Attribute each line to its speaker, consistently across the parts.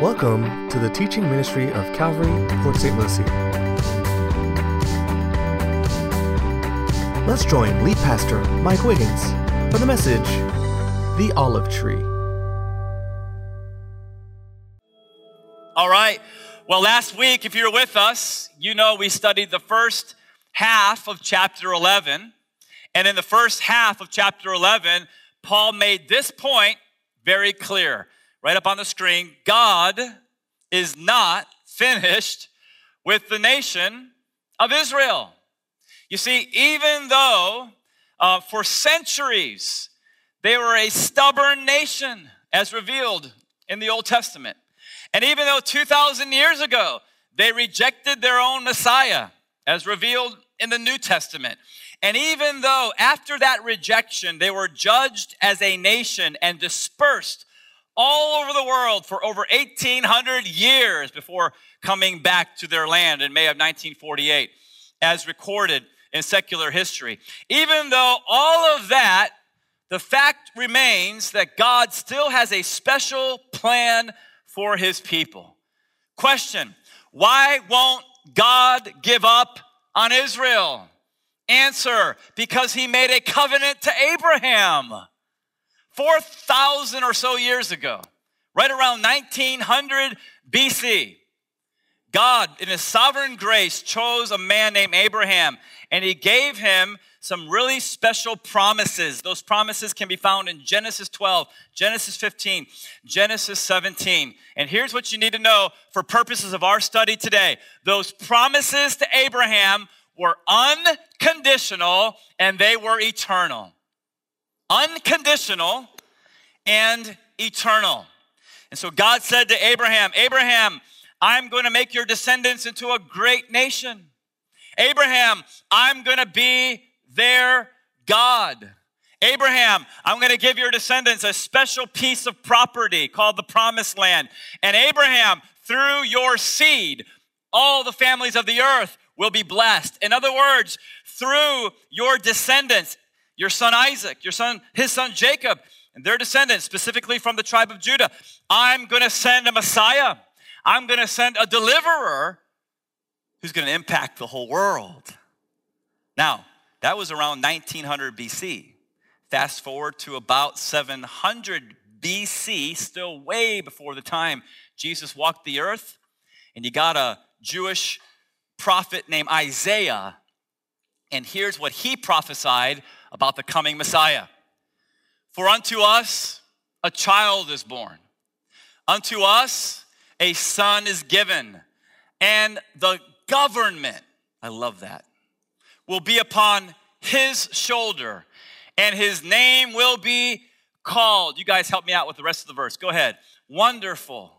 Speaker 1: Welcome to the teaching ministry of Calvary, Port St. Lucie. Let's join lead pastor Mike Wiggins for the message The Olive Tree.
Speaker 2: All right. Well, last week, if you were with us, you know we studied the first half of chapter 11. And in the first half of chapter 11, Paul made this point very clear right up on the screen God is not finished with the nation of Israel. You see, even though uh, for centuries they were a stubborn nation, as revealed in the Old Testament, and even though 2,000 years ago they rejected their own Messiah, as revealed in the New Testament, and even though after that rejection they were judged as a nation and dispersed all over the world for over 1,800 years before coming back to their land in May of 1948, as recorded in secular history. Even though all of that, the fact remains that God still has a special plan for his people. Question Why won't God give up on Israel? Answer Because he made a covenant to Abraham. 4,000 or so years ago, right around 1900 BC, God, in His sovereign grace, chose a man named Abraham and He gave him some really special promises. Those promises can be found in Genesis 12, Genesis 15, Genesis 17. And here's what you need to know for purposes of our study today those promises to Abraham were unconditional and they were eternal unconditional and eternal. And so God said to Abraham, Abraham, I'm going to make your descendants into a great nation. Abraham, I'm going to be their God. Abraham, I'm going to give your descendants a special piece of property called the promised land. And Abraham, through your seed, all the families of the earth will be blessed. In other words, through your descendants, your son Isaac, your son, his son Jacob, and their descendants, specifically from the tribe of Judah. I'm going to send a Messiah. I'm going to send a deliverer who's going to impact the whole world. Now, that was around 1900 BC. Fast forward to about 700 BC, still way before the time Jesus walked the earth, and you got a Jewish prophet named Isaiah. And here's what he prophesied about the coming Messiah. For unto us a child is born, unto us a son is given, and the government, I love that, will be upon his shoulder, and his name will be called. You guys help me out with the rest of the verse. Go ahead. Wonderful,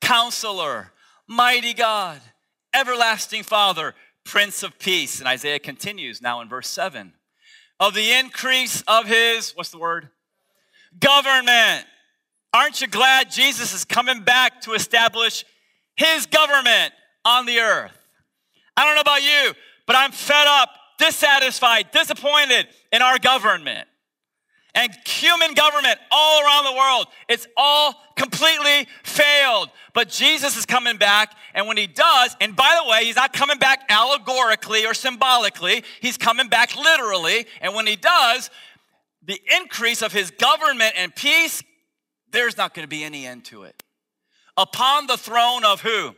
Speaker 2: counselor, mighty God, everlasting Father, Prince of Peace. And Isaiah continues now in verse 7 of the increase of his, what's the word? Government. Aren't you glad Jesus is coming back to establish his government on the earth? I don't know about you, but I'm fed up, dissatisfied, disappointed in our government and human government all around the world. It's all completely failed. But Jesus is coming back, and when he does, and by the way, he's not coming back allegorically or symbolically, he's coming back literally. And when he does, the increase of his government and peace, there's not going to be any end to it. Upon the throne of who?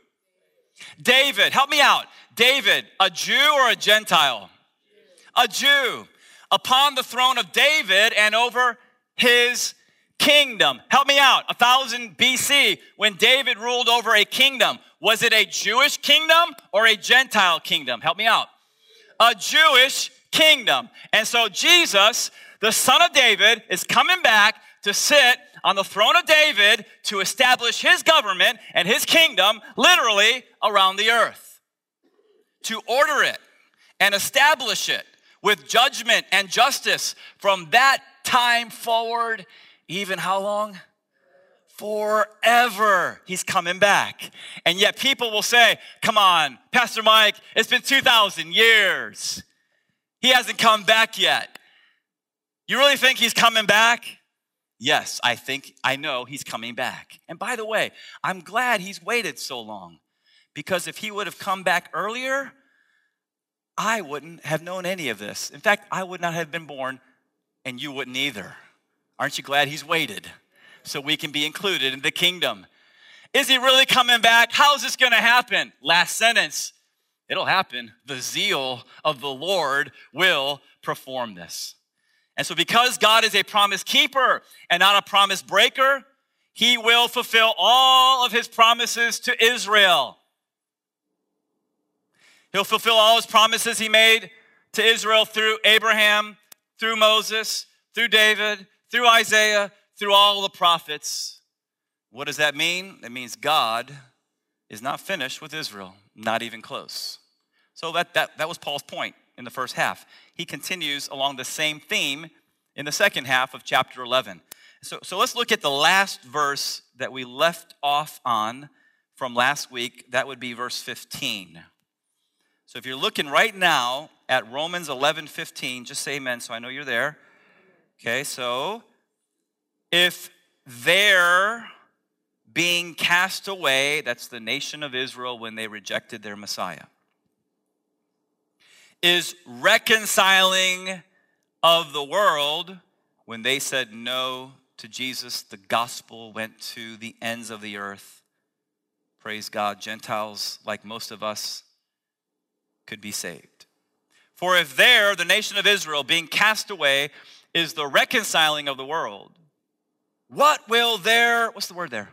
Speaker 2: David. Help me out. David, a Jew or a Gentile? A Jew upon the throne of David and over his kingdom. Help me out. A thousand BC, when David ruled over a kingdom, was it a Jewish kingdom or a Gentile kingdom? Help me out. A Jewish kingdom. And so Jesus, the son of David, is coming back to sit on the throne of David to establish his government and his kingdom literally around the earth. To order it and establish it with judgment and justice from that time forward, even how long? Forever. He's coming back. And yet people will say, Come on, Pastor Mike, it's been 2,000 years. He hasn't come back yet. You really think he's coming back? Yes, I think, I know he's coming back. And by the way, I'm glad he's waited so long because if he would have come back earlier, I wouldn't have known any of this. In fact, I would not have been born, and you wouldn't either. Aren't you glad he's waited so we can be included in the kingdom? Is he really coming back? How is this going to happen? Last sentence. It'll happen. The zeal of the Lord will perform this. And so, because God is a promise keeper and not a promise breaker, he will fulfill all of his promises to Israel. He'll fulfill all his promises he made to Israel through Abraham, through Moses, through David, through Isaiah, through all the prophets. What does that mean? It means God is not finished with Israel, not even close. So that, that, that was Paul's point in the first half. He continues along the same theme in the second half of chapter 11. So, so let's look at the last verse that we left off on from last week. That would be verse 15. So if you're looking right now at Romans 11 15, just say amen so I know you're there. Okay, so if they're being cast away, that's the nation of Israel when they rejected their Messiah is reconciling of the world. When they said no to Jesus, the gospel went to the ends of the earth. Praise God, Gentiles, like most of us, could be saved. For if there, the nation of Israel, being cast away, is the reconciling of the world, what will their, what's the word there?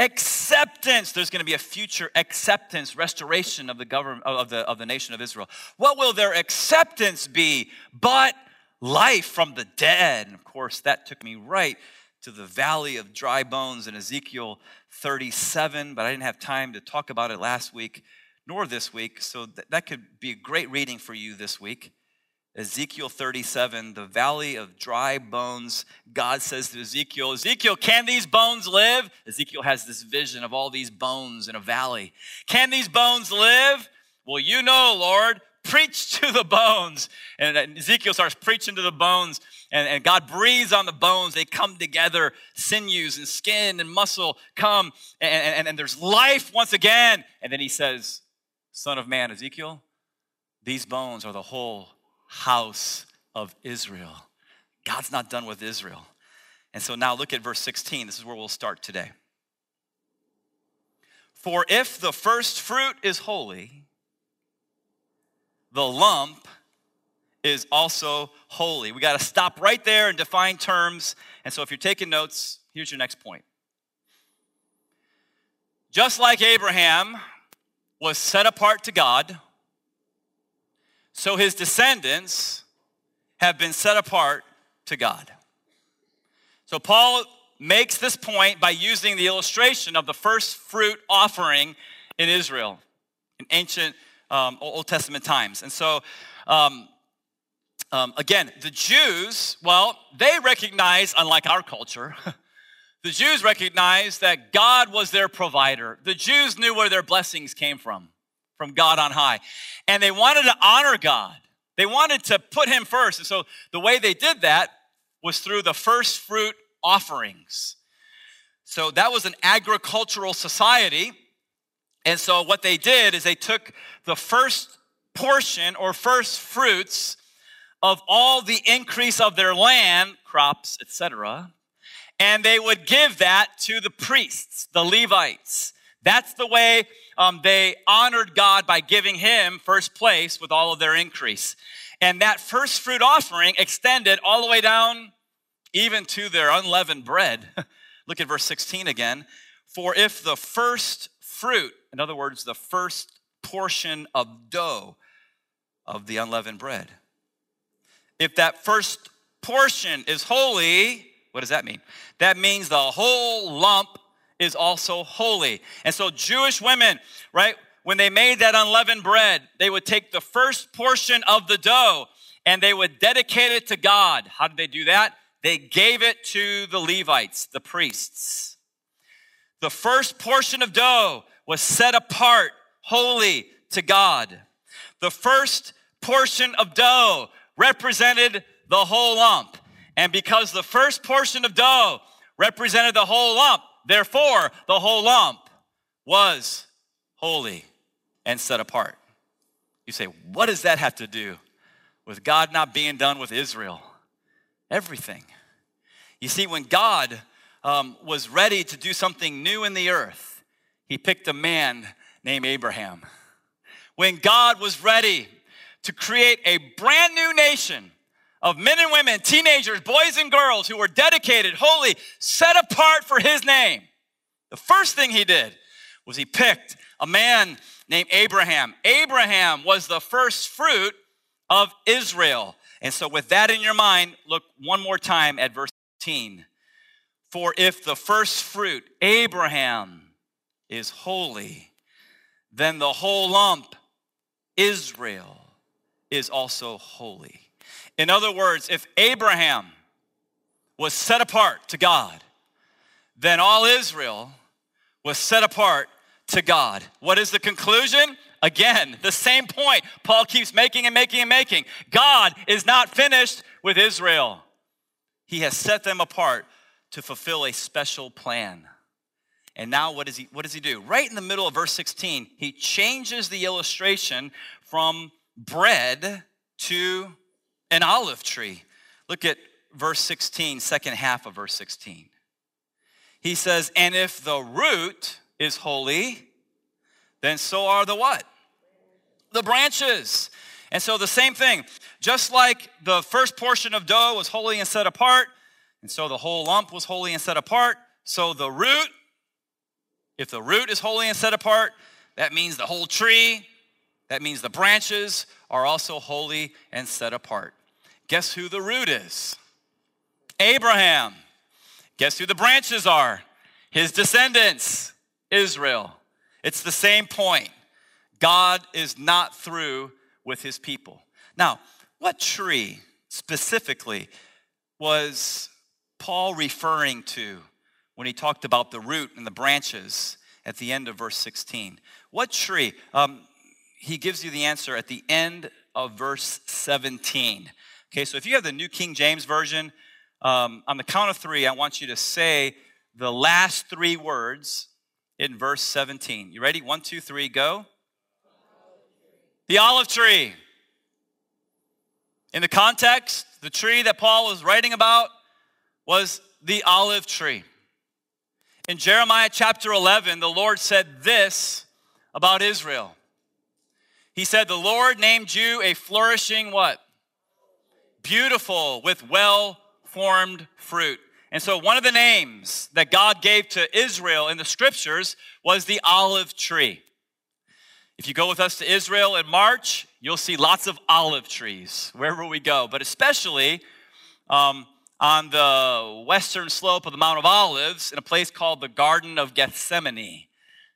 Speaker 2: acceptance there's going to be a future acceptance restoration of the government of the, of the nation of israel what will their acceptance be but life from the dead and of course that took me right to the valley of dry bones in ezekiel 37 but i didn't have time to talk about it last week nor this week so th- that could be a great reading for you this week Ezekiel 37, the valley of dry bones. God says to Ezekiel, Ezekiel, can these bones live? Ezekiel has this vision of all these bones in a valley. Can these bones live? Well, you know, Lord, preach to the bones. And Ezekiel starts preaching to the bones, and, and God breathes on the bones. They come together, sinews and skin and muscle come, and, and, and there's life once again. And then he says, Son of man, Ezekiel, these bones are the whole house of Israel. God's not done with Israel. And so now look at verse 16. This is where we'll start today. For if the first fruit is holy, the lump is also holy. We got to stop right there and define terms. And so if you're taking notes, here's your next point. Just like Abraham was set apart to God, so his descendants have been set apart to God. So Paul makes this point by using the illustration of the first fruit offering in Israel in ancient um, Old Testament times. And so, um, um, again, the Jews, well, they recognize, unlike our culture, the Jews recognized that God was their provider. The Jews knew where their blessings came from from God on high. And they wanted to honor God. They wanted to put him first. And so the way they did that was through the first fruit offerings. So that was an agricultural society. And so what they did is they took the first portion or first fruits of all the increase of their land, crops, etc., and they would give that to the priests, the Levites. That's the way um, they honored God by giving him first place with all of their increase. And that first fruit offering extended all the way down even to their unleavened bread. Look at verse 16 again. For if the first fruit, in other words, the first portion of dough of the unleavened bread, if that first portion is holy, what does that mean? That means the whole lump is also holy. And so, Jewish women, right, when they made that unleavened bread, they would take the first portion of the dough and they would dedicate it to God. How did they do that? They gave it to the Levites, the priests. The first portion of dough was set apart, holy to God. The first portion of dough represented the whole lump. And because the first portion of dough represented the whole lump, therefore the whole lump was holy and set apart. You say, what does that have to do with God not being done with Israel? Everything. You see, when God um, was ready to do something new in the earth, he picked a man named Abraham. When God was ready to create a brand new nation of men and women, teenagers, boys and girls who were dedicated, holy, set apart for his name, the first thing he did was he picked a man named Abraham. Abraham was the first fruit of Israel. And so, with that in your mind, look one more time at verse 18. For if the first fruit, Abraham, is holy, then the whole lump, Israel, is also holy. In other words, if Abraham was set apart to God, then all Israel was set apart to God. What is the conclusion? Again, the same point Paul keeps making and making and making. God is not finished with Israel. He has set them apart to fulfill a special plan. And now what does he what does he do? Right in the middle of verse 16, he changes the illustration from bread to an olive tree. Look at verse 16, second half of verse 16. He says, "And if the root is holy, then so are the what? The branches. And so the same thing, just like the first portion of dough was holy and set apart, and so the whole lump was holy and set apart, so the root, if the root is holy and set apart, that means the whole tree, that means the branches are also holy and set apart. Guess who the root is? Abraham. Guess who the branches are? His descendants, Israel. It's the same point. God is not through with his people. Now, what tree specifically was Paul referring to when he talked about the root and the branches at the end of verse 16? What tree? Um, he gives you the answer at the end of verse 17. Okay, so if you have the New King James Version, um, on the count of three, I want you to say the last three words in verse 17. You ready? One, two, three, go. The olive tree. In the context, the tree that Paul was writing about was the olive tree. In Jeremiah chapter 11, the Lord said this about Israel. He said, The Lord named you a flourishing what? Beautiful with well formed fruit. And so, one of the names that God gave to Israel in the scriptures was the olive tree. If you go with us to Israel in March, you'll see lots of olive trees wherever we go, but especially um, on the western slope of the Mount of Olives in a place called the Garden of Gethsemane.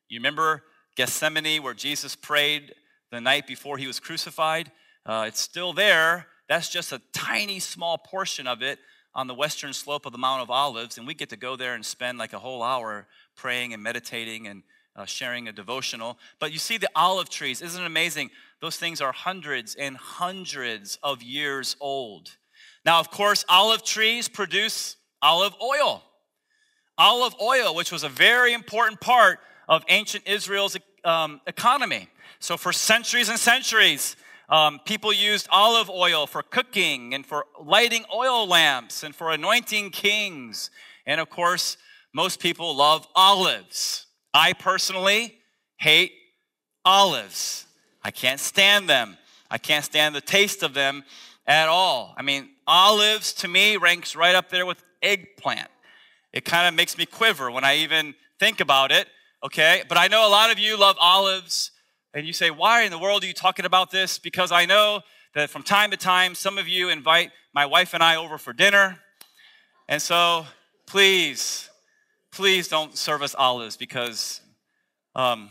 Speaker 2: You remember Gethsemane where Jesus prayed the night before he was crucified? Uh, it's still there. That's just a tiny, small portion of it on the western slope of the Mount of Olives, and we get to go there and spend like a whole hour praying and meditating and uh, sharing a devotional. But you see the olive trees, isn't it amazing? Those things are hundreds and hundreds of years old. Now, of course, olive trees produce olive oil. Olive oil, which was a very important part of ancient Israel's um, economy. So, for centuries and centuries, um, people used olive oil for cooking and for lighting oil lamps and for anointing kings. And of course, most people love olives. I personally hate olives. I can't stand them. I can't stand the taste of them at all. I mean, olives to me ranks right up there with eggplant. It kind of makes me quiver when I even think about it, okay? But I know a lot of you love olives and you say, Why in the world are you talking about this? Because I know that from time to time, some of you invite my wife and I over for dinner. And so please, please don't serve us olives because um,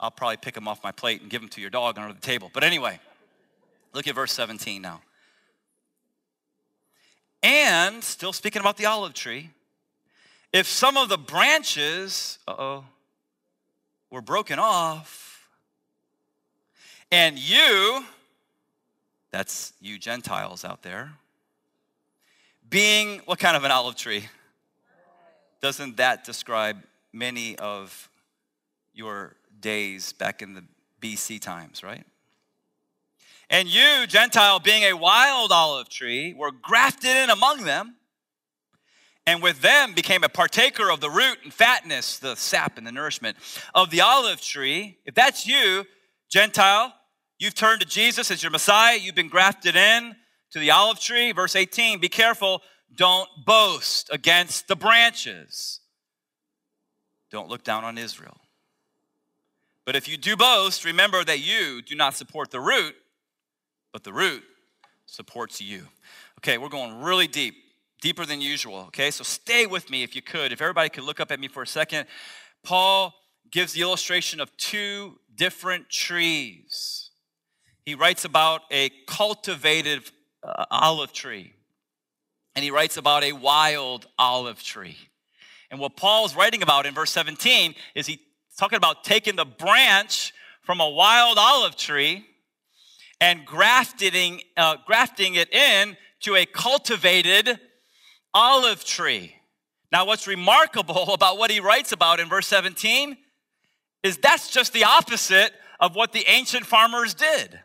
Speaker 2: I'll probably pick them off my plate and give them to your dog under the table. But anyway, look at verse 17 now. And, still speaking about the olive tree, if some of the branches, uh oh, were broken off, and you, that's you Gentiles out there, being what kind of an olive tree? Doesn't that describe many of your days back in the BC times, right? And you, Gentile, being a wild olive tree, were grafted in among them, and with them became a partaker of the root and fatness, the sap and the nourishment of the olive tree. If that's you, Gentile, you've turned to Jesus as your Messiah, you've been grafted in to the olive tree. Verse 18 Be careful, don't boast against the branches. Don't look down on Israel. But if you do boast, remember that you do not support the root, but the root supports you. Okay, we're going really deep, deeper than usual. Okay, so stay with me if you could. If everybody could look up at me for a second. Paul gives the illustration of two different trees. He writes about a cultivated uh, olive tree, and he writes about a wild olive tree. And what Paul's writing about in verse 17 is he's talking about taking the branch from a wild olive tree and grafting, uh, grafting it in to a cultivated olive tree. Now, what's remarkable about what he writes about in verse 17 is that's just the opposite of what the ancient farmers did.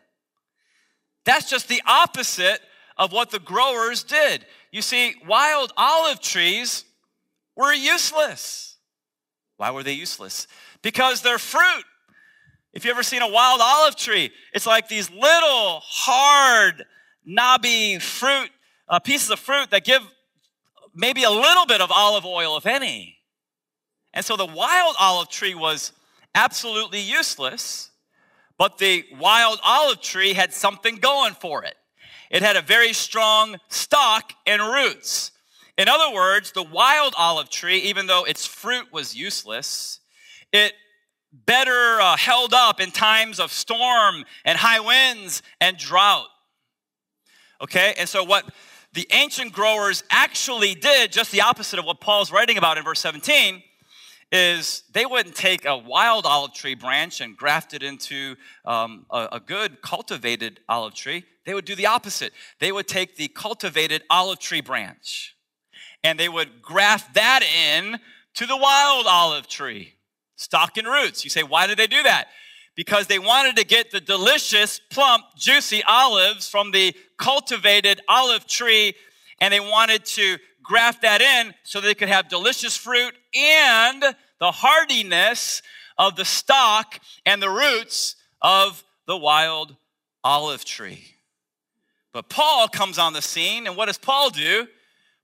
Speaker 2: That's just the opposite of what the growers did. You see, wild olive trees were useless. Why were they useless? Because their fruit if you ever seen a wild olive tree, it's like these little hard, knobby fruit, uh, pieces of fruit that give maybe a little bit of olive oil, if any. And so the wild olive tree was absolutely useless, but the wild olive tree had something going for it. It had a very strong stalk and roots. In other words, the wild olive tree, even though its fruit was useless, it better uh, held up in times of storm and high winds and drought. Okay, and so what the ancient growers actually did, just the opposite of what Paul's writing about in verse 17, is they wouldn't take a wild olive tree branch and graft it into um, a, a good cultivated olive tree. They would do the opposite. They would take the cultivated olive tree branch and they would graft that in to the wild olive tree stalk and roots. You say, why did they do that? Because they wanted to get the delicious, plump, juicy olives from the cultivated olive tree, and they wanted to graft that in so they could have delicious fruit and the hardiness of the stock and the roots of the wild olive tree. But Paul comes on the scene, and what does Paul do?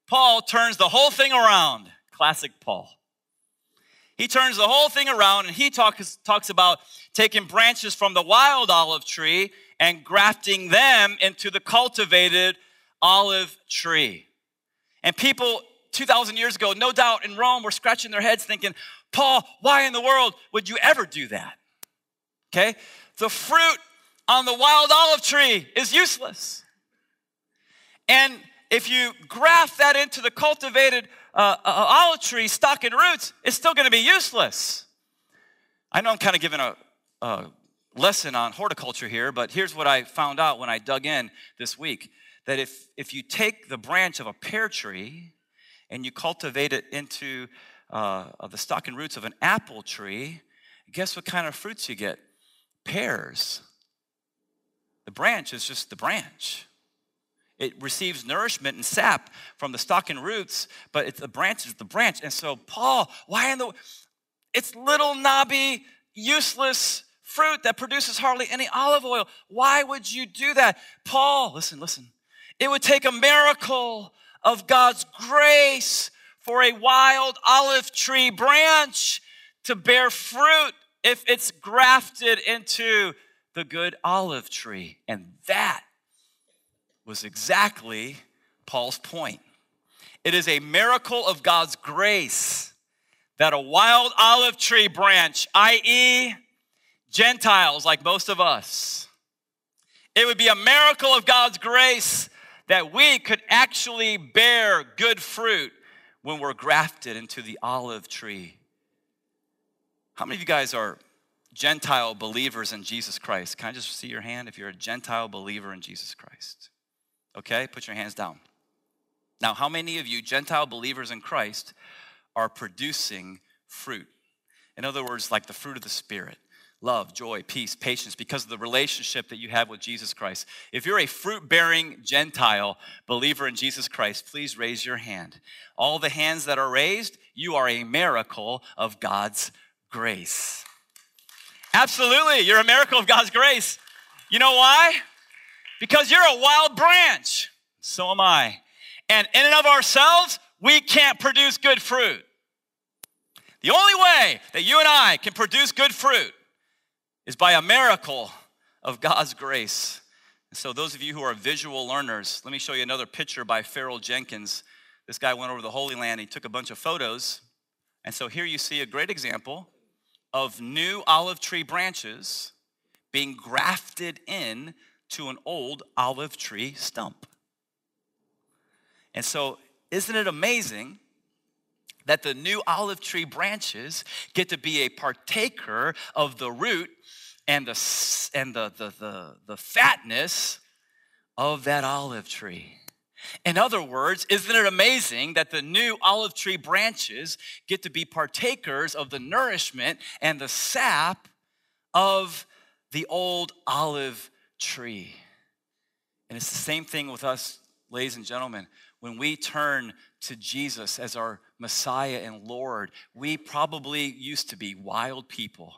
Speaker 2: Paul turns the whole thing around. Classic Paul. He turns the whole thing around and he talks, talks about taking branches from the wild olive tree and grafting them into the cultivated olive tree. And people 2,000 years ago, no doubt in Rome, were scratching their heads thinking, Paul, why in the world would you ever do that? Okay? The fruit on the wild olive tree is useless. And if you graft that into the cultivated uh, olive tree stalk and roots, it's still going to be useless. I know I'm kind of giving a, a lesson on horticulture here, but here's what I found out when I dug in this week that if, if you take the branch of a pear tree and you cultivate it into uh, the stalk and roots of an apple tree, guess what kind of fruits you get? Pears. The branch is just the branch. It receives nourishment and sap from the stalk and roots, but it's the branch is the branch. And so, Paul, why in the it's little knobby, useless fruit that produces hardly any olive oil. Why would you do that? Paul, listen, listen. It would take a miracle of God's grace for a wild olive tree branch to bear fruit if it's grafted into the good olive tree. And that was exactly Paul's point. It is a miracle of God's grace that a wild olive tree branch, i.e., Gentiles like most of us, it would be a miracle of God's grace that we could actually bear good fruit when we're grafted into the olive tree. How many of you guys are Gentile believers in Jesus Christ? Can I just see your hand if you're a Gentile believer in Jesus Christ? Okay, put your hands down. Now, how many of you, Gentile believers in Christ, are producing fruit? In other words, like the fruit of the Spirit love, joy, peace, patience, because of the relationship that you have with Jesus Christ. If you're a fruit bearing Gentile believer in Jesus Christ, please raise your hand. All the hands that are raised, you are a miracle of God's grace. Absolutely, you're a miracle of God's grace. You know why? Because you're a wild branch. So am I. And in and of ourselves, we can't produce good fruit. The only way that you and I can produce good fruit is by a miracle of God's grace. So, those of you who are visual learners, let me show you another picture by Farrell Jenkins. This guy went over the Holy Land, he took a bunch of photos. And so, here you see a great example of new olive tree branches being grafted in to an old olive tree stump. And so, isn't it amazing that the new olive tree branches get to be a partaker of the root and the, and the, the, the, the fatness of that olive tree? In other words, isn't it amazing that the new olive tree branches get to be partakers of the nourishment and the sap of the old olive tree? And it's the same thing with us, ladies and gentlemen. When we turn to Jesus as our Messiah and Lord, we probably used to be wild people,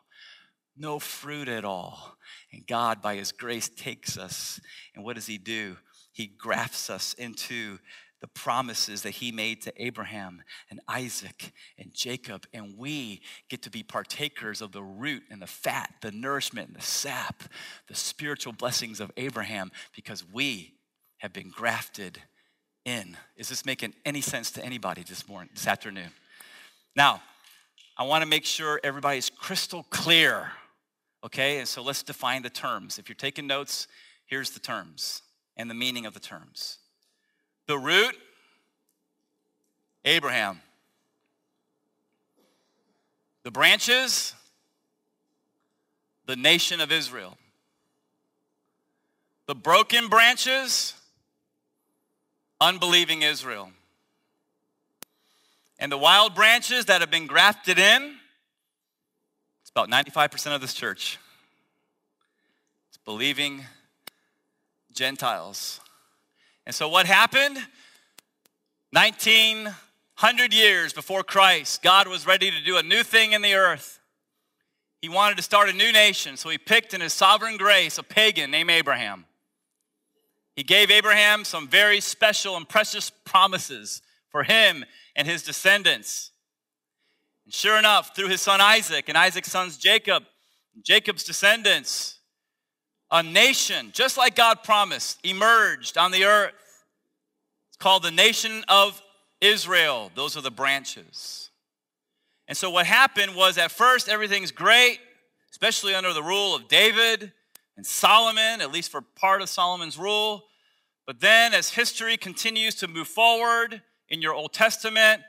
Speaker 2: no fruit at all. And God, by His grace, takes us. And what does He do? He grafts us into the promises that he made to Abraham and Isaac and Jacob. And we get to be partakers of the root and the fat, the nourishment and the sap, the spiritual blessings of Abraham because we have been grafted in. Is this making any sense to anybody this morning, this afternoon? Now, I want to make sure everybody's crystal clear. Okay, and so let's define the terms. If you're taking notes, here's the terms and the meaning of the terms. The root, Abraham. The branches, the nation of Israel. The broken branches, unbelieving Israel. And the wild branches that have been grafted in, it's about 95% of this church. It's believing Gentiles. And so what happened? 1900 years before Christ, God was ready to do a new thing in the earth. He wanted to start a new nation, so he picked in his sovereign grace a pagan named Abraham. He gave Abraham some very special and precious promises for him and his descendants. And sure enough, through his son Isaac and Isaac's sons Jacob, Jacob's descendants, a nation, just like God promised, emerged on the earth. It's called the nation of Israel. Those are the branches. And so, what happened was at first everything's great, especially under the rule of David and Solomon, at least for part of Solomon's rule. But then, as history continues to move forward in your Old Testament,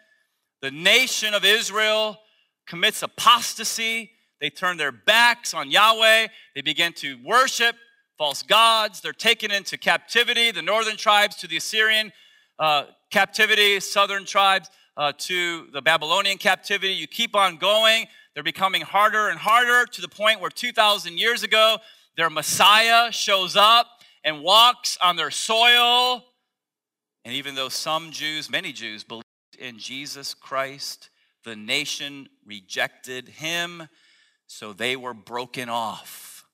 Speaker 2: the nation of Israel commits apostasy. They turn their backs on Yahweh. They begin to worship false gods. They're taken into captivity, the northern tribes to the Assyrian uh, captivity, southern tribes uh, to the Babylonian captivity. You keep on going. They're becoming harder and harder to the point where 2,000 years ago, their Messiah shows up and walks on their soil. And even though some Jews, many Jews, believed in Jesus Christ, the nation rejected him, so they were broken off.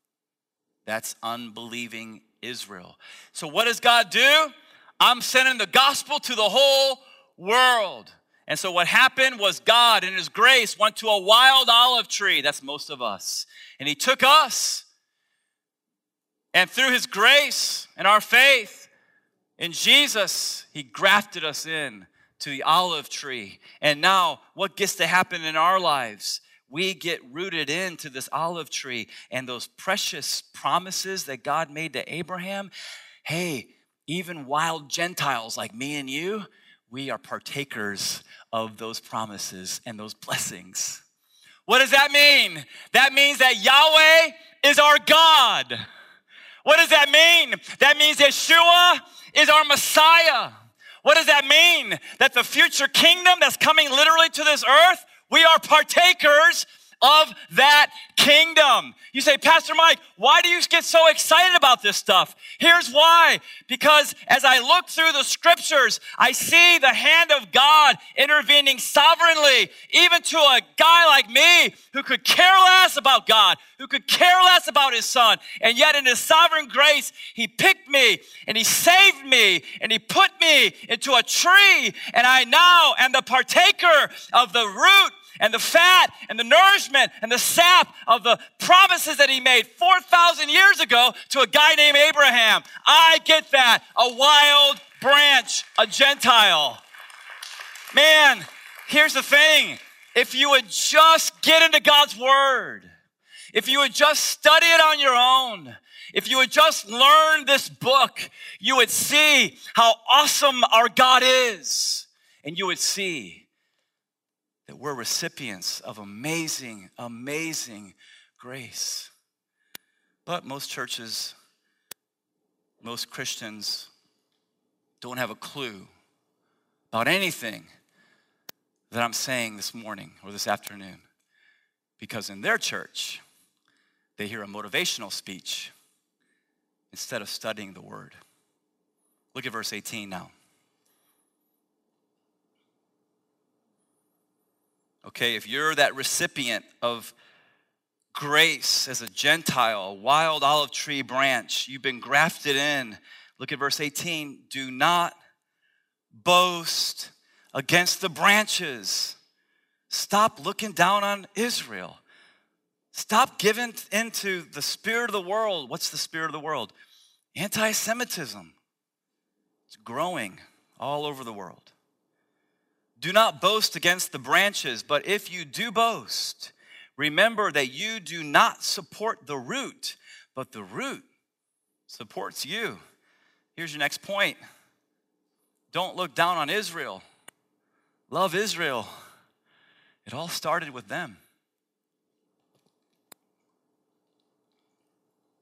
Speaker 2: That's unbelieving Israel. So, what does God do? I'm sending the gospel to the whole world. And so, what happened was God, in His grace, went to a wild olive tree. That's most of us. And He took us and through his grace and our faith in Jesus, he grafted us in to the olive tree. And now, what gets to happen in our lives? We get rooted into this olive tree and those precious promises that God made to Abraham. Hey, even wild Gentiles like me and you, we are partakers of those promises and those blessings. What does that mean? That means that Yahweh is our God. What does that mean? That means Yeshua is our Messiah. What does that mean? That the future kingdom that's coming literally to this earth, we are partakers of that kingdom. You say, Pastor Mike, why do you get so excited about this stuff? Here's why. Because as I look through the scriptures, I see the hand of God intervening sovereignly, even to a guy like me who could care less about God, who could care less about his son. And yet, in his sovereign grace, he picked me and he saved me and he put me into a tree. And I now am the partaker of the root and the fat and the nourishment and the sap of the promises that he made 4,000 years ago to a guy named Abraham. I get that. A wild branch, a Gentile. Man, here's the thing. If you would just get into God's word, if you would just study it on your own, if you would just learn this book, you would see how awesome our God is. And you would see that we're recipients of amazing, amazing grace. But most churches, most Christians don't have a clue about anything that I'm saying this morning or this afternoon. Because in their church, they hear a motivational speech instead of studying the word. Look at verse 18 now. Okay, if you're that recipient of grace as a Gentile, a wild olive tree branch, you've been grafted in. Look at verse 18. Do not boast against the branches. Stop looking down on Israel. Stop giving into the spirit of the world. What's the spirit of the world? Anti Semitism. It's growing all over the world. Do not boast against the branches, but if you do boast, remember that you do not support the root, but the root supports you. Here's your next point don't look down on Israel, love Israel. It all started with them.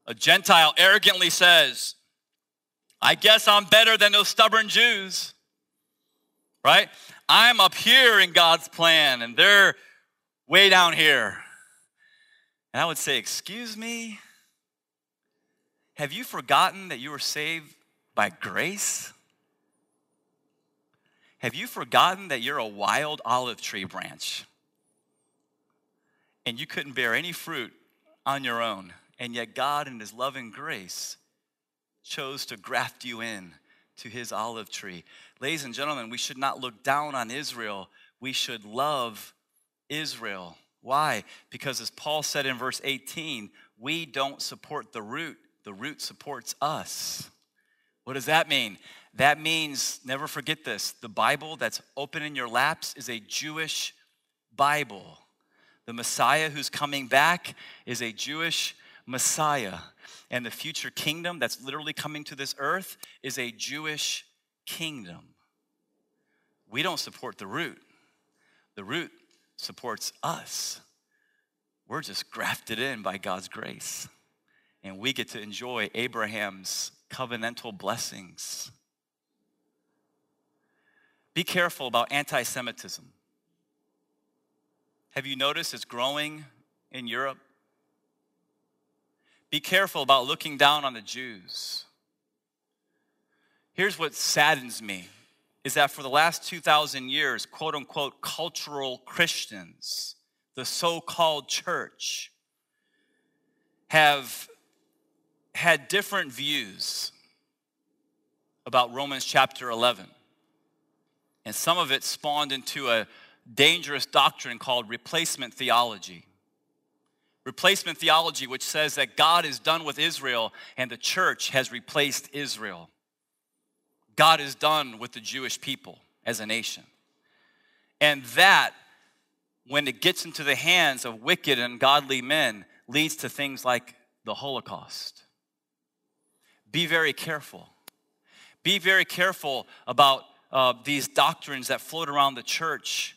Speaker 2: A Gentile arrogantly says, I guess I'm better than those stubborn Jews, right? I'm up here in God's plan and they're way down here. And I would say, Excuse me? Have you forgotten that you were saved by grace? Have you forgotten that you're a wild olive tree branch and you couldn't bear any fruit on your own? And yet, God, in His loving grace, chose to graft you in to His olive tree. Ladies and gentlemen, we should not look down on Israel. We should love Israel. Why? Because as Paul said in verse 18, we don't support the root, the root supports us. What does that mean? That means, never forget this, the Bible that's open in your laps is a Jewish Bible. The Messiah who's coming back is a Jewish Messiah. And the future kingdom that's literally coming to this earth is a Jewish kingdom. We don't support the root, the root supports us. We're just grafted in by God's grace. And we get to enjoy Abraham's covenantal blessings. Be careful about anti Semitism. Have you noticed it's growing in Europe? Be careful about looking down on the Jews. Here's what saddens me is that for the last 2,000 years, quote unquote, cultural Christians, the so called church, have had different views about Romans chapter 11. And some of it spawned into a dangerous doctrine called replacement theology. Replacement theology, which says that God is done with Israel and the church has replaced Israel. God is done with the Jewish people as a nation. And that, when it gets into the hands of wicked and godly men, leads to things like the Holocaust. Be very careful. Be very careful about uh, these doctrines that float around the church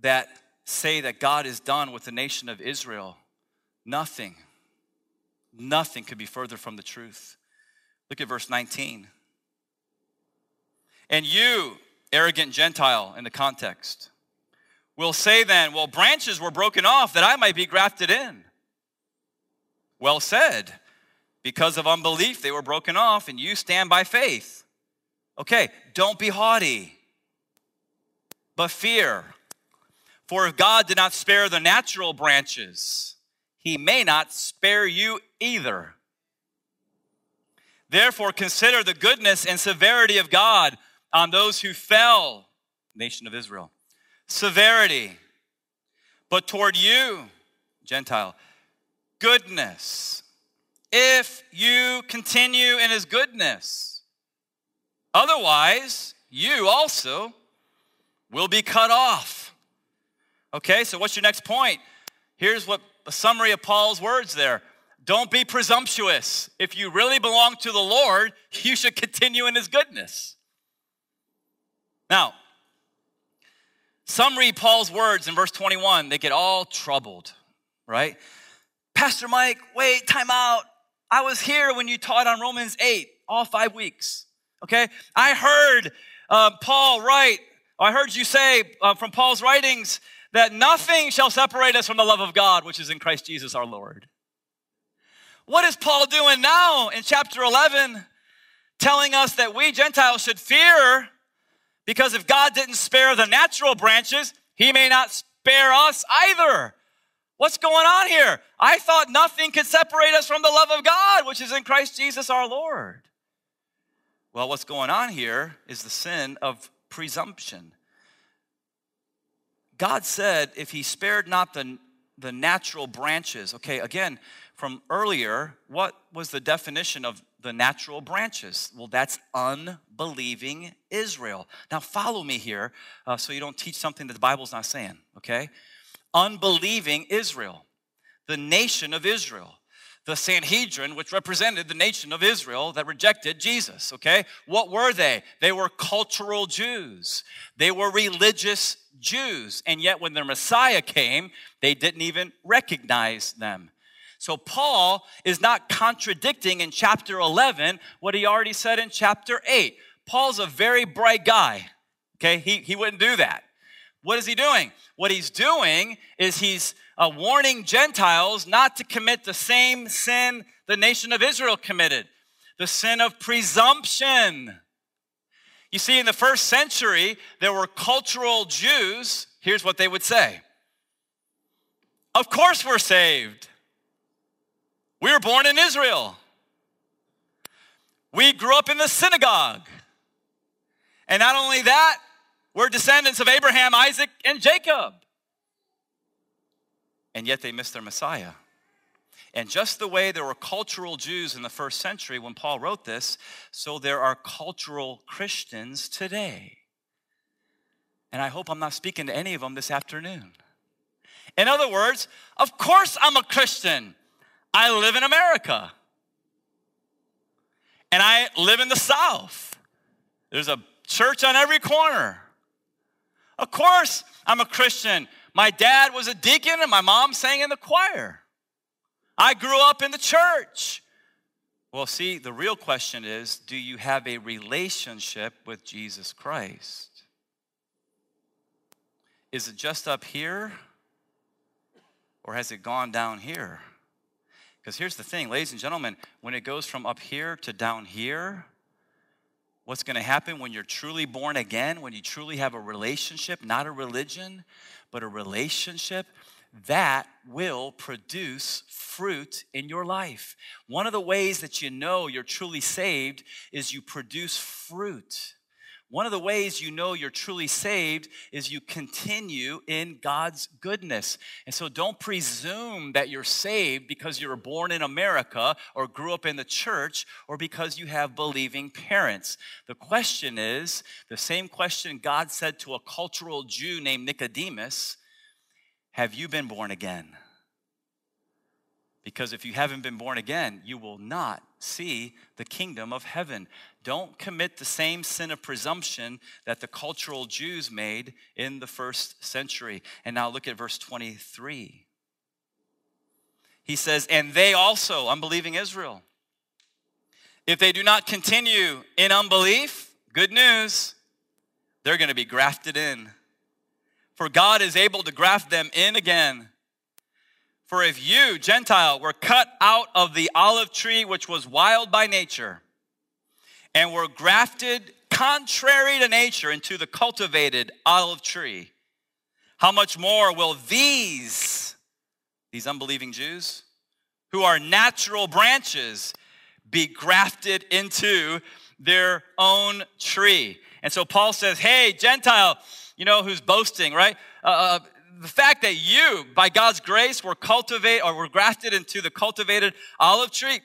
Speaker 2: that say that God is done with the nation of Israel. Nothing, nothing could be further from the truth. Look at verse 19. And you, arrogant Gentile, in the context, will say then, Well, branches were broken off that I might be grafted in. Well said. Because of unbelief, they were broken off, and you stand by faith. Okay, don't be haughty, but fear. For if God did not spare the natural branches, he may not spare you either. Therefore, consider the goodness and severity of God on those who fell, nation of Israel. Severity, but toward you, Gentile, goodness, if you continue in his goodness. Otherwise, you also will be cut off. Okay, so what's your next point? Here's what a summary of Paul's words there. Don't be presumptuous. If you really belong to the Lord, you should continue in his goodness. Now, some read Paul's words in verse 21, they get all troubled, right? Pastor Mike, wait, time out. I was here when you taught on Romans 8, all five weeks, okay? I heard uh, Paul write, I heard you say uh, from Paul's writings that nothing shall separate us from the love of God, which is in Christ Jesus our Lord. What is Paul doing now in chapter 11? Telling us that we Gentiles should fear because if God didn't spare the natural branches, he may not spare us either. What's going on here? I thought nothing could separate us from the love of God, which is in Christ Jesus our Lord. Well, what's going on here is the sin of presumption. God said, if he spared not the, the natural branches, okay, again, from earlier, what was the definition of the natural branches? Well, that's unbelieving Israel. Now, follow me here uh, so you don't teach something that the Bible's not saying, okay? Unbelieving Israel, the nation of Israel the Sanhedrin, which represented the nation of Israel that rejected Jesus, okay? What were they? They were cultural Jews. They were religious Jews. And yet, when their Messiah came, they didn't even recognize them. So Paul is not contradicting in chapter 11 what he already said in chapter 8. Paul's a very bright guy. Okay, he, he wouldn't do that. What is he doing? What he's doing is he's uh, warning Gentiles not to commit the same sin the nation of Israel committed the sin of presumption. You see, in the first century, there were cultural Jews. Here's what they would say Of course, we're saved. We were born in Israel. We grew up in the synagogue. And not only that, we're descendants of Abraham, Isaac, and Jacob. And yet they missed their Messiah. And just the way there were cultural Jews in the first century when Paul wrote this, so there are cultural Christians today. And I hope I'm not speaking to any of them this afternoon. In other words, of course I'm a Christian. I live in America. And I live in the South. There's a church on every corner. Of course, I'm a Christian. My dad was a deacon and my mom sang in the choir. I grew up in the church. Well, see, the real question is do you have a relationship with Jesus Christ? Is it just up here or has it gone down here? Because here's the thing, ladies and gentlemen, when it goes from up here to down here, what's going to happen when you're truly born again, when you truly have a relationship, not a religion, but a relationship, that will produce fruit in your life. One of the ways that you know you're truly saved is you produce fruit. One of the ways you know you're truly saved is you continue in God's goodness. And so don't presume that you're saved because you were born in America or grew up in the church or because you have believing parents. The question is the same question God said to a cultural Jew named Nicodemus Have you been born again? Because if you haven't been born again, you will not see the kingdom of heaven. Don't commit the same sin of presumption that the cultural Jews made in the first century. And now look at verse 23. He says, And they also, unbelieving Israel, if they do not continue in unbelief, good news, they're going to be grafted in. For God is able to graft them in again. For if you, Gentile, were cut out of the olive tree which was wild by nature, and were grafted contrary to nature into the cultivated olive tree, how much more will these, these unbelieving Jews, who are natural branches, be grafted into their own tree? And so Paul says, hey, Gentile, you know, who's boasting, right? Uh, uh the fact that you, by God's grace, were cultivated or were grafted into the cultivated olive tree,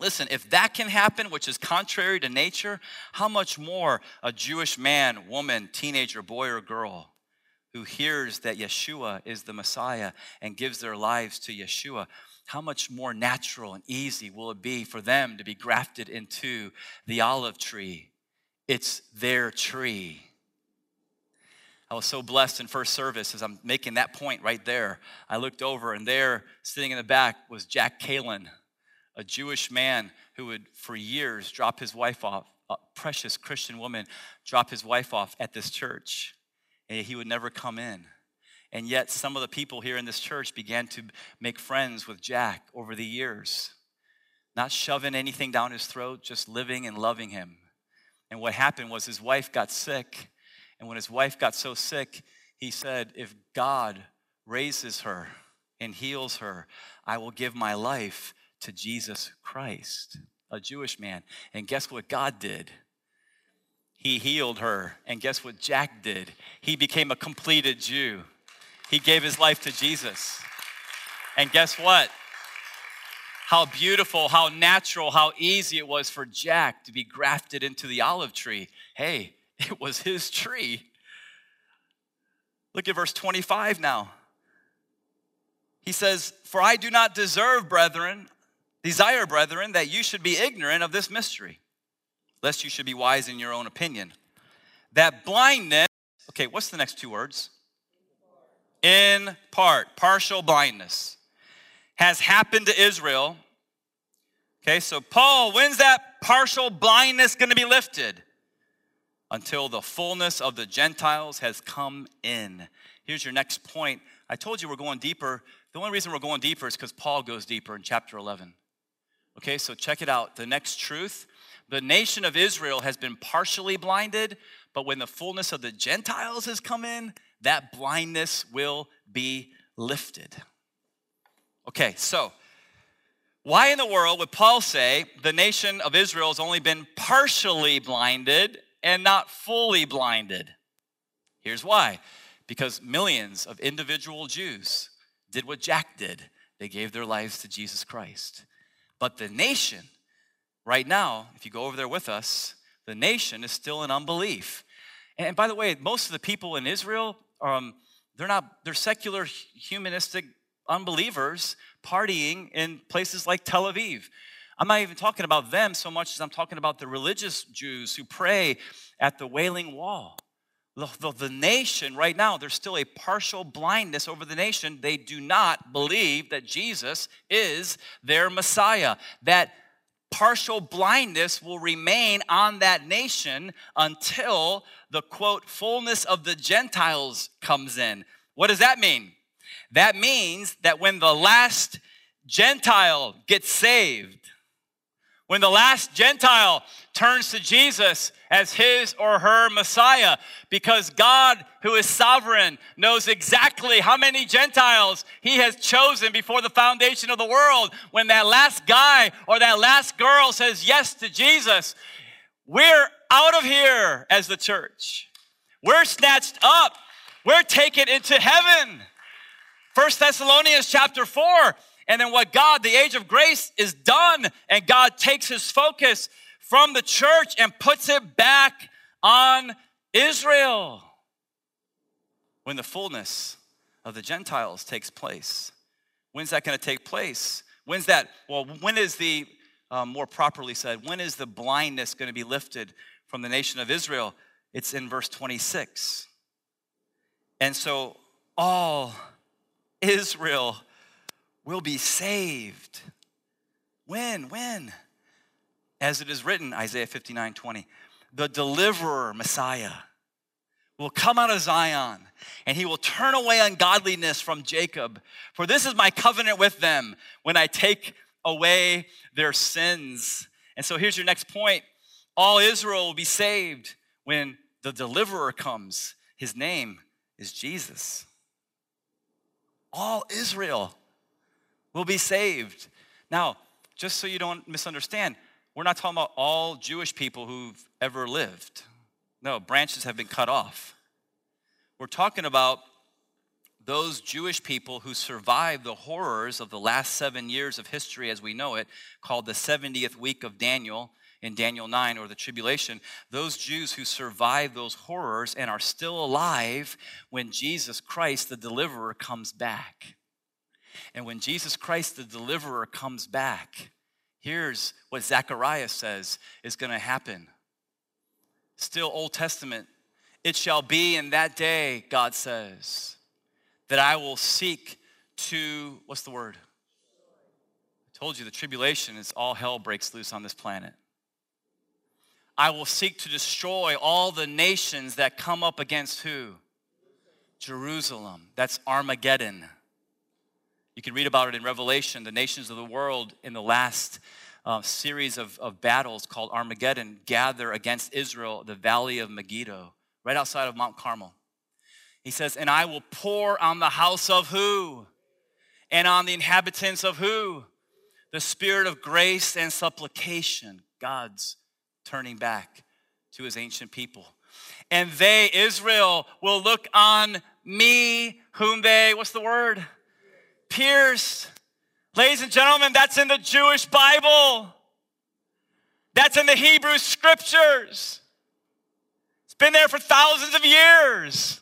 Speaker 2: Listen, if that can happen, which is contrary to nature, how much more a Jewish man, woman, teenager, boy, or girl who hears that Yeshua is the Messiah and gives their lives to Yeshua, how much more natural and easy will it be for them to be grafted into the olive tree? It's their tree. I was so blessed in first service as I'm making that point right there. I looked over, and there, sitting in the back, was Jack Kalen a Jewish man who would, for years, drop his wife off, a precious Christian woman, drop his wife off at this church, and he would never come in. And yet, some of the people here in this church began to make friends with Jack over the years, not shoving anything down his throat, just living and loving him. And what happened was his wife got sick. And when his wife got so sick, he said, If God raises her and heals her, I will give my life to Jesus Christ, a Jewish man. And guess what God did? He healed her. And guess what Jack did? He became a completed Jew. He gave his life to Jesus. And guess what? How beautiful, how natural, how easy it was for Jack to be grafted into the olive tree. Hey, it was his tree. Look at verse 25 now. He says, For I do not deserve, brethren, Desire, brethren, that you should be ignorant of this mystery, lest you should be wise in your own opinion. That blindness, okay, what's the next two words? In part, partial blindness, has happened to Israel. Okay, so Paul, when's that partial blindness going to be lifted? Until the fullness of the Gentiles has come in. Here's your next point. I told you we're going deeper. The only reason we're going deeper is because Paul goes deeper in chapter 11. Okay, so check it out. The next truth the nation of Israel has been partially blinded, but when the fullness of the Gentiles has come in, that blindness will be lifted. Okay, so why in the world would Paul say the nation of Israel has only been partially blinded and not fully blinded? Here's why because millions of individual Jews did what Jack did, they gave their lives to Jesus Christ. But the nation, right now, if you go over there with us, the nation is still in unbelief. And by the way, most of the people in Israel, um, they're not, they're secular, humanistic unbelievers partying in places like Tel Aviv. I'm not even talking about them so much as I'm talking about the religious Jews who pray at the Wailing Wall. The, the, the, nation right now, there's still a partial blindness over the nation. They do not believe that Jesus is their Messiah. That partial blindness will remain on that nation until the quote, fullness of the Gentiles comes in. What does that mean? That means that when the last Gentile gets saved, when the last Gentile turns to Jesus as his or her Messiah, because God, who is sovereign, knows exactly how many Gentiles he has chosen before the foundation of the world. When that last guy or that last girl says yes to Jesus, we're out of here as the church. We're snatched up. We're taken into heaven. First Thessalonians chapter 4 and then what God, the age of grace, is done, and God takes his focus from the church and puts it back on Israel. When the fullness of the Gentiles takes place. When's that going to take place? When's that? Well, when is the, um, more properly said, when is the blindness going to be lifted from the nation of Israel? It's in verse 26. And so all Israel will be saved. When? When? As it is written, Isaiah 59 20, the deliverer, Messiah, will come out of Zion, and he will turn away ungodliness from Jacob. For this is my covenant with them when I take away their sins. And so here's your next point all Israel will be saved when the deliverer comes. His name is Jesus. All Israel will be saved. Now, just so you don't misunderstand, we're not talking about all Jewish people who've ever lived. No, branches have been cut off. We're talking about those Jewish people who survived the horrors of the last seven years of history as we know it, called the 70th week of Daniel in Daniel 9 or the tribulation, those Jews who survived those horrors and are still alive when Jesus Christ, the deliverer, comes back. And when Jesus Christ, the deliverer, comes back, here's what Zechariah says is going to happen. Still Old Testament. It shall be in that day, God says, that I will seek to, what's the word? I told you the tribulation is all hell breaks loose on this planet. I will seek to destroy all the nations that come up against who? Jerusalem. That's Armageddon. You can read about it in Revelation. The nations of the world in the last uh, series of, of battles called Armageddon gather against Israel, the valley of Megiddo, right outside of Mount Carmel. He says, And I will pour on the house of who? And on the inhabitants of who? The spirit of grace and supplication, God's turning back to his ancient people. And they, Israel, will look on me, whom they, what's the word? Pierced. Ladies and gentlemen, that's in the Jewish Bible. That's in the Hebrew scriptures. It's been there for thousands of years.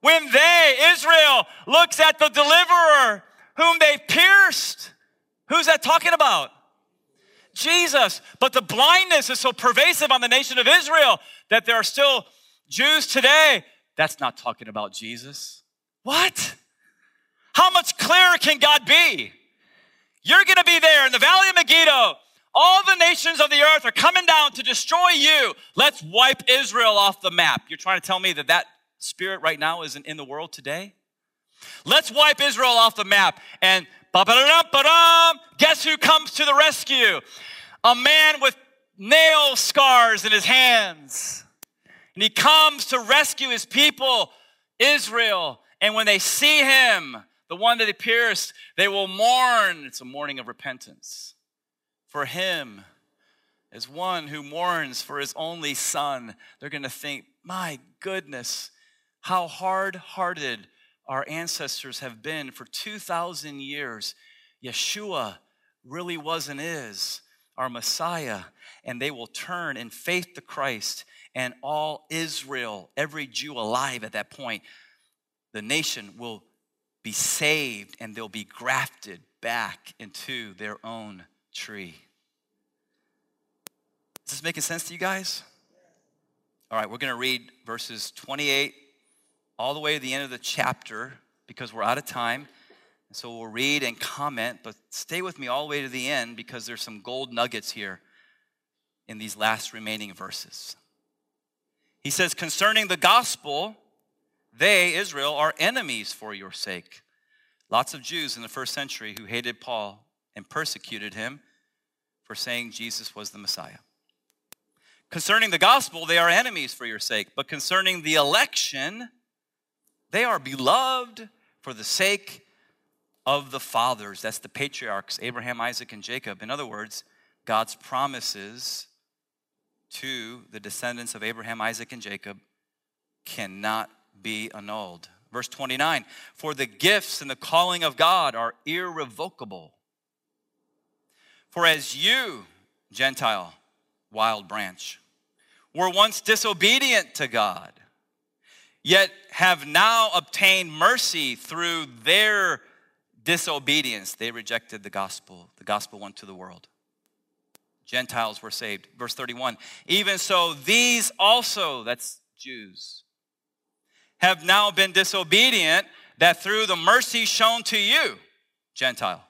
Speaker 2: When they, Israel, looks at the deliverer whom they pierced, who's that talking about? Jesus. But the blindness is so pervasive on the nation of Israel that there are still Jews today. That's not talking about Jesus. What? How much clearer can God be? You're going to be there in the valley of Megiddo. All the nations of the earth are coming down to destroy you. Let's wipe Israel off the map. You're trying to tell me that that spirit right now isn't in the world today? Let's wipe Israel off the map. And guess who comes to the rescue? A man with nail scars in his hands. And he comes to rescue his people, Israel. And when they see him, the one that he pierced, they will mourn. It's a mourning of repentance for him as one who mourns for his only son. They're going to think, my goodness, how hard hearted our ancestors have been for 2,000 years. Yeshua really was and is our Messiah, and they will turn in faith to Christ, and all Israel, every Jew alive at that point, the nation will be saved and they'll be grafted back into their own tree. Is this making sense to you guys? All right, we're going to read verses 28 all the way to the end of the chapter because we're out of time. So we'll read and comment, but stay with me all the way to the end because there's some gold nuggets here in these last remaining verses. He says, Concerning the gospel, they, Israel, are enemies for your sake. Lots of Jews in the first century who hated Paul and persecuted him for saying Jesus was the Messiah. Concerning the gospel, they are enemies for your sake. But concerning the election, they are beloved for the sake of the fathers. That's the patriarchs, Abraham, Isaac, and Jacob. In other words, God's promises to the descendants of Abraham, Isaac, and Jacob cannot be annulled. Verse 29 For the gifts and the calling of God are irrevocable. For as you, Gentile, wild branch, were once disobedient to God, yet have now obtained mercy through their disobedience. They rejected the gospel. The gospel went to the world. Gentiles were saved. Verse 31 Even so, these also, that's Jews, have now been disobedient, that through the mercy shown to you, Gentile,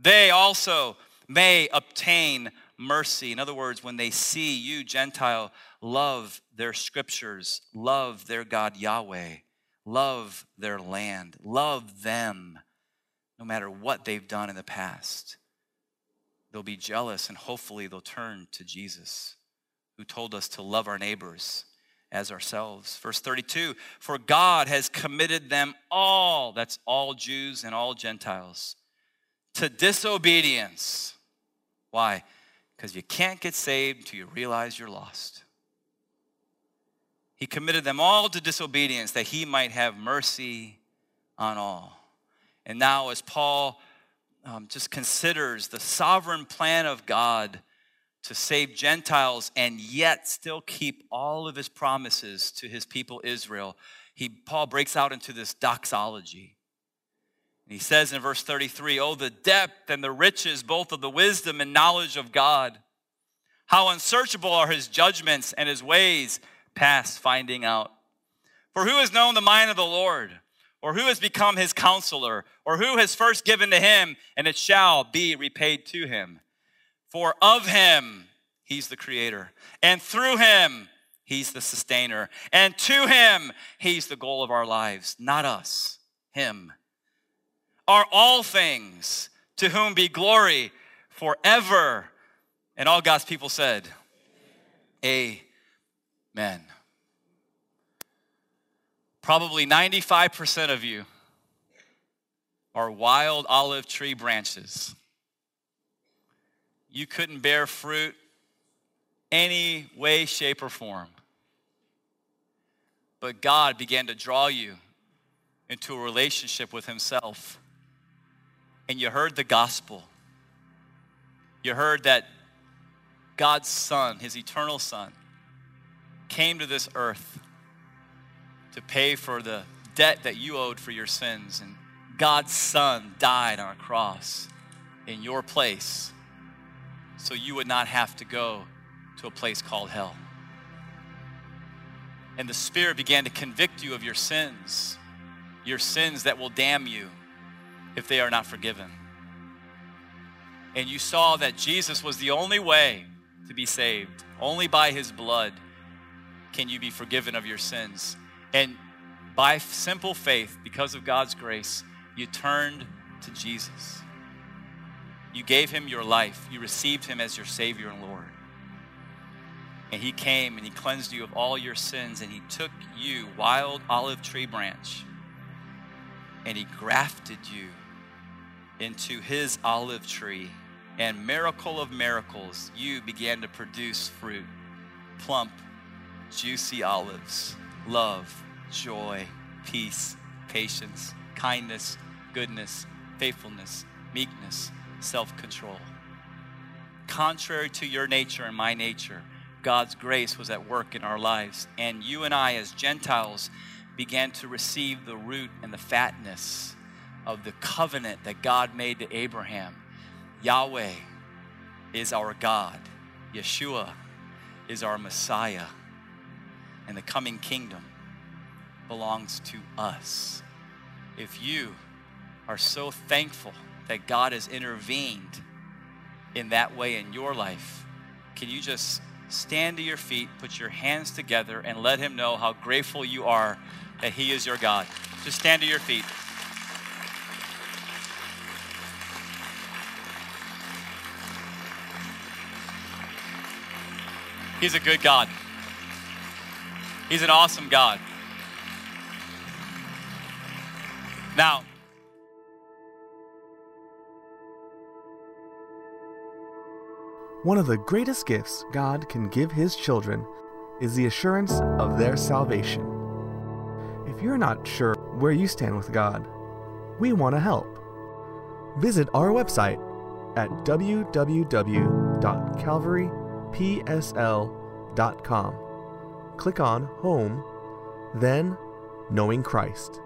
Speaker 2: they also may obtain mercy. In other words, when they see you, Gentile, love their scriptures, love their God Yahweh, love their land, love them, no matter what they've done in the past. They'll be jealous and hopefully they'll turn to Jesus, who told us to love our neighbors as ourselves. Verse 32 For God has committed them all, that's all Jews and all Gentiles, to disobedience. Why? Because you can't get saved until you realize you're lost. He committed them all to disobedience that he might have mercy on all. And now, as Paul um, just considers the sovereign plan of God to save Gentiles and yet still keep all of his promises to his people Israel, he, Paul breaks out into this doxology. And he says in verse 33 Oh, the depth and the riches both of the wisdom and knowledge of God. How unsearchable are his judgments and his ways past finding out. For who has known the mind of the Lord? Or who has become his counselor? Or who has first given to him, and it shall be repaid to him? For of him, he's the creator, and through him, he's the sustainer, and to him, he's the goal of our lives, not us, him. Are all things to whom be glory forever. And all God's people said, Amen. Probably 95% of you are wild olive tree branches you couldn't bear fruit any way, shape, or form. But God began to draw you into a relationship with Himself. And you heard the gospel. You heard that God's Son, His eternal Son, came to this earth to pay for the debt that you owed for your sins. And God's Son died on a cross in your place so you would not have to go to a place called hell. And the Spirit began to convict you of your sins, your sins that will damn you if they are not forgiven. And you saw that Jesus was the only way to be saved. Only by his blood can you be forgiven of your sins. And by simple faith, because of God's grace, you turned to Jesus. You gave him your life. You received him as your Savior and Lord. And he came and he cleansed you of all your sins and he took you, wild olive tree branch, and he grafted you into his olive tree. And miracle of miracles, you began to produce fruit plump, juicy olives, love, joy, peace, patience, kindness, goodness, faithfulness, meekness self control. Contrary to your nature and my nature, God's grace was at work in our lives. And you and I, as Gentiles, began to receive the root and the fatness of the covenant that God made to Abraham. Yahweh is our God, Yeshua is our Messiah, and the coming kingdom belongs to us. If you are so thankful that God has intervened in that way in your life, can you just stand to your feet, put your hands together, and let Him know how grateful you are that He is your God? Just stand to your feet. He's a good God. He's an awesome God. Now,
Speaker 1: One of the greatest gifts God can give His children is the assurance of their salvation. If you're not sure where you stand with God, we want to help. Visit our website at www.calvarypsl.com. Click on Home, then Knowing Christ.